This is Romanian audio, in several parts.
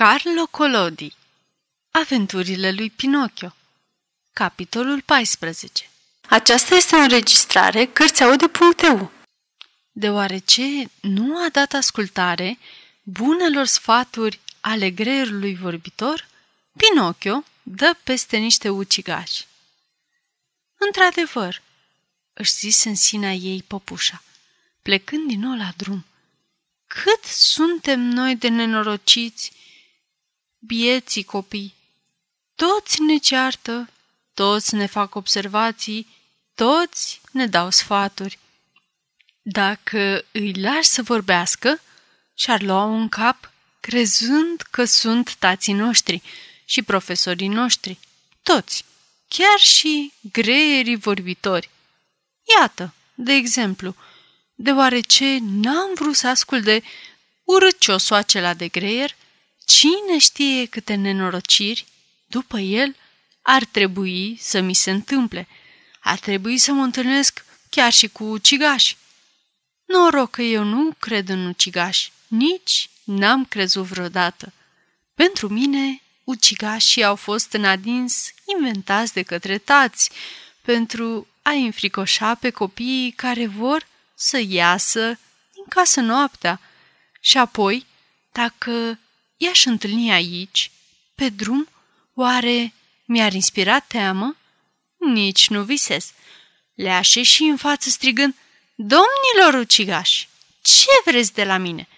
Carlo Collodi Aventurile lui Pinocchio Capitolul 14 Aceasta este o înregistrare Cărțiaude.eu Deoarece nu a dat ascultare bunelor sfaturi ale greierului vorbitor, Pinocchio dă peste niște ucigași. Într-adevăr, își zise în sinea ei păpușa, plecând din nou la drum. Cât suntem noi de nenorociți bieții copii. Toți ne ceartă, toți ne fac observații, toți ne dau sfaturi. Dacă îi lași să vorbească, și-ar lua un cap, crezând că sunt tații noștri și profesorii noștri, toți, chiar și greierii vorbitori. Iată, de exemplu, deoarece n-am vrut să ascult de urâciosul acela de greier, Cine știe câte nenorociri, după el, ar trebui să mi se întâmple. Ar trebui să mă întâlnesc chiar și cu ucigași. Noroc că eu nu cred în ucigași, nici n-am crezut vreodată. Pentru mine, ucigașii au fost în adins inventați de către tați, pentru a înfricoșa pe copiii care vor să iasă din casă noaptea. Și apoi, dacă i-aș întâlni aici, pe drum, oare mi-ar inspira teamă? Nici nu visez. Le-aș ieși în față strigând, Domnilor ucigași, ce vreți de la mine?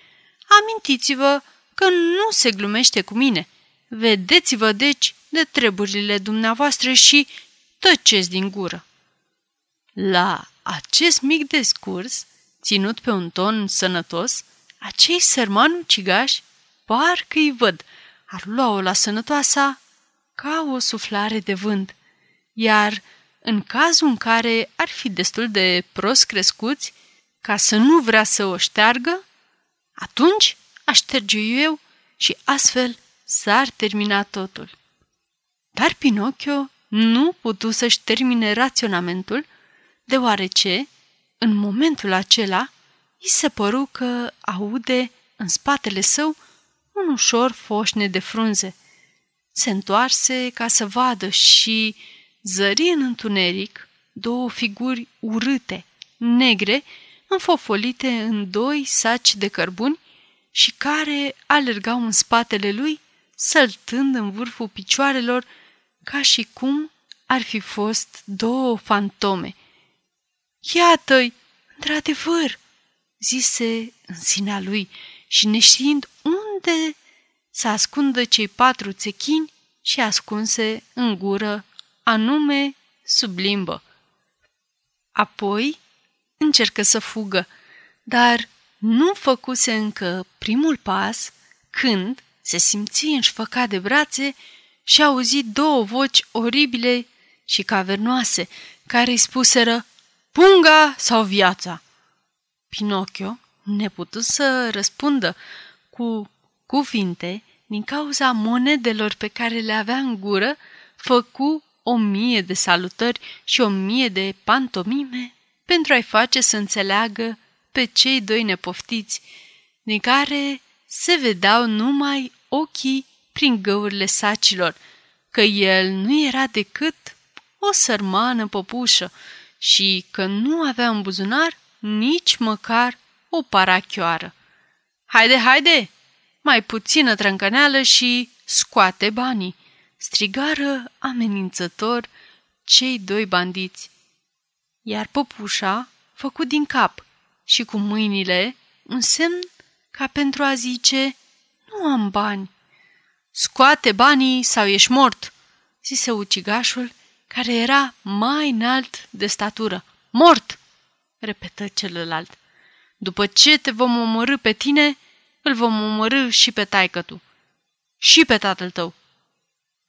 Amintiți-vă că nu se glumește cu mine. Vedeți-vă, deci, de treburile dumneavoastră și tăceți din gură. La acest mic discurs, ținut pe un ton sănătos, acei sărmani ucigași Parcă-i văd, ar lua-o la sănătoasa ca o suflare de vânt. Iar în cazul în care ar fi destul de prost crescuți, ca să nu vrea să o șteargă, atunci aș șterge eu și astfel s-ar termina totul. Dar Pinocchio nu putu să-și termine raționamentul, deoarece, în momentul acela, îi se păru că aude în spatele său un ușor foșne de frunze. Se întoarse ca să vadă și zări în întuneric două figuri urâte, negre, înfofolite în doi saci de cărbuni și care alergau în spatele lui, săltând în vârful picioarelor ca și cum ar fi fost două fantome. Iată-i, într-adevăr, zise în sinea lui și neștiind unde să ascundă cei patru țechini și ascunse în gură, anume sub limbă. Apoi încercă să fugă, dar nu făcuse încă primul pas când se simți înșfăcat de brațe și auzi două voci oribile și cavernoase care îi spuseră Punga sau viața? Pinocchio, neputând să răspundă cu cuvinte, din cauza monedelor pe care le avea în gură, făcu o mie de salutări și o mie de pantomime pentru a-i face să înțeleagă pe cei doi nepoftiți, din care se vedeau numai ochii prin găurile sacilor, că el nu era decât o sărmană păpușă și că nu avea în buzunar nici măcar o parachioară. Haide, haide! Mai puțină trâncăneală și scoate banii! Strigară amenințător cei doi bandiți. Iar păpușa făcut din cap și cu mâinile un semn ca pentru a zice Nu am bani. Scoate banii sau ești mort, zise ucigașul, care era mai înalt de statură. Mort, repetă celălalt. După ce te vom omorâ pe tine, îl vom omorâ și pe taică tu. Și pe tatăl tău.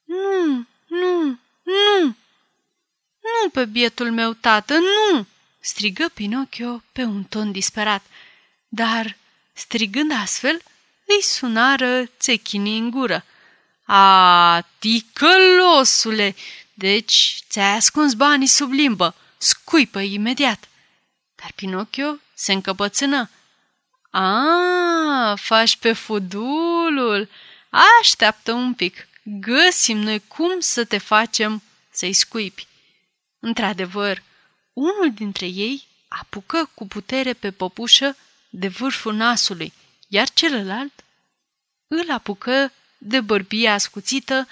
Nu, nu, nu, nu pe bietul meu tată, nu! strigă Pinocchio pe un ton disperat, dar, strigând astfel, îi sunară țechinii în gură. A, ticălosule! Deci ți-ai ascuns banii sub limbă, scuipă imediat! Dar Pinocchio se încăpățână. A, faci pe fudulul! Așteaptă un pic, găsim noi cum să te facem să-i scuipi. Într-adevăr, unul dintre ei apucă cu putere pe păpușă de vârful nasului, iar celălalt îl apucă de bărbia ascuțită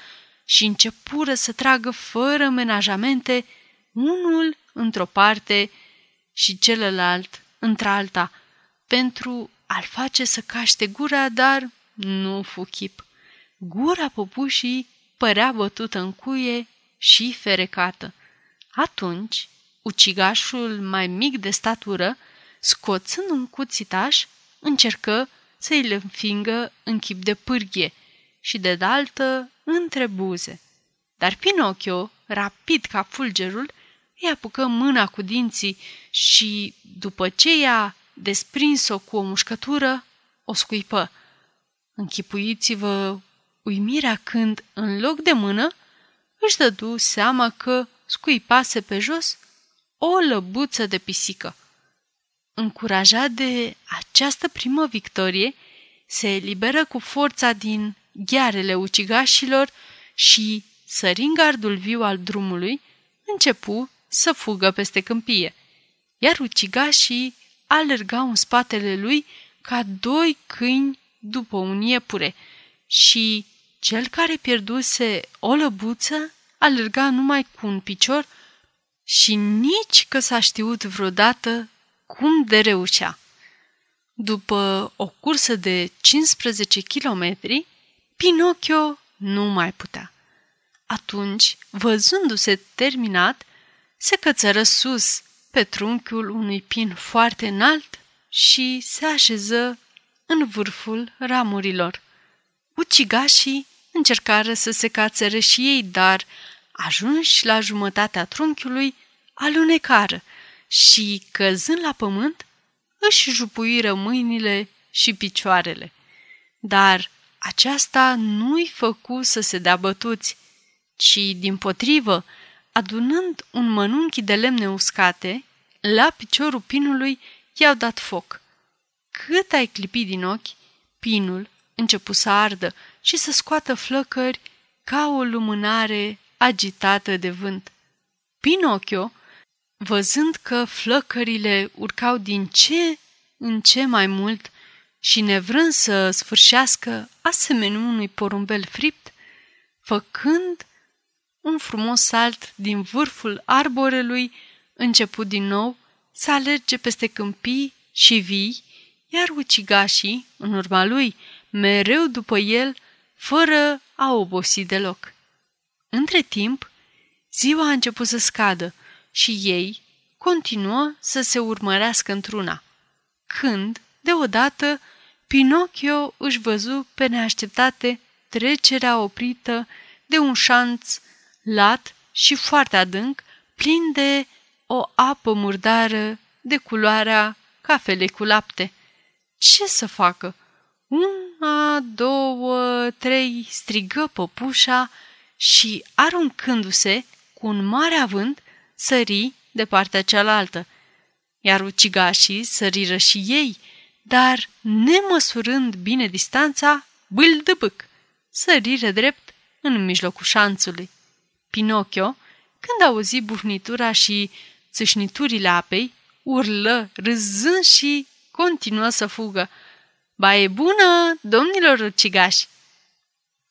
și începură să tragă fără menajamente unul într-o parte și celălalt într-alta, pentru a-l face să caște gura, dar nu fu chip. Gura popușii părea bătută în cuie și ferecată. Atunci, ucigașul mai mic de statură, scoțând un cuțitaș, încercă să îi le înfingă în chip de pârghie și de daltă între buze. Dar Pinocchio, rapid ca fulgerul, îi apucă mâna cu dinții și, după ce i-a desprins-o cu o mușcătură, o scuipă. Închipuiți-vă uimirea când, în loc de mână, își dădu seama că scuipase pe jos o lăbuță de pisică. Încurajat de această primă victorie, se eliberă cu forța din ghearele ucigașilor și, sărind gardul viu al drumului, începu să fugă peste câmpie, iar ucigașii alergau în spatele lui ca doi câini după un iepure și cel care pierduse o lăbuță alerga numai cu un picior și nici că s-a știut vreodată cum de reușea. După o cursă de 15 kilometri, Pinocchio nu mai putea. Atunci, văzându-se terminat, se cățără sus pe trunchiul unui pin foarte înalt și se așeză în vârful ramurilor. Ucigașii încercară să se cațere și ei, dar, ajunși la jumătatea trunchiului, alunecară și, căzând la pământ, își jupuiră mâinile și picioarele. Dar aceasta nu-i făcu să se dea bătuți, ci, din potrivă, adunând un mănunchi de lemne uscate, la piciorul pinului i-au dat foc. Cât ai clipit din ochi, pinul începu să ardă și să scoată flăcări ca o lumânare agitată de vânt. Pinocchio, văzând că flăcările urcau din ce în ce mai mult și nevrând să sfârșească asemenea unui porumbel fript, făcând un frumos salt din vârful arborelui, început din nou să alerge peste câmpii și vii, iar ucigașii, în urma lui, mereu după el, fără a obosi deloc. Între timp, ziua a început să scadă și ei continuă să se urmărească într-una. Când, deodată, Pinocchio își văzu pe neașteptate trecerea oprită de un șanț lat și foarte adânc, plin de o apă murdară de culoarea cafelei cu lapte. Ce să facă? Una, două, trei, strigă păpușa și, aruncându-se cu un mare avânt, sări de partea cealaltă. Iar ucigașii săriră și ei, dar, nemăsurând bine distanța, bâldăbâc, sărire drept în mijlocul șanțului. Pinocchio, când auzi bufnitura și țâșniturile apei, urlă, râzând și continuă să fugă. Ba e bună, domnilor ucigași!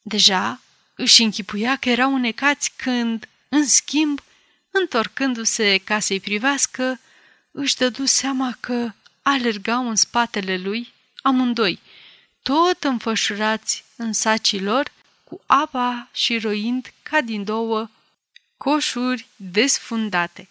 Deja își închipuia că erau unecați când, în schimb, întorcându-se ca să-i privească, își dădu seama că alergau în spatele lui amândoi, tot înfășurați în sacii lor, cu apa și roind ca din două coșuri desfundate.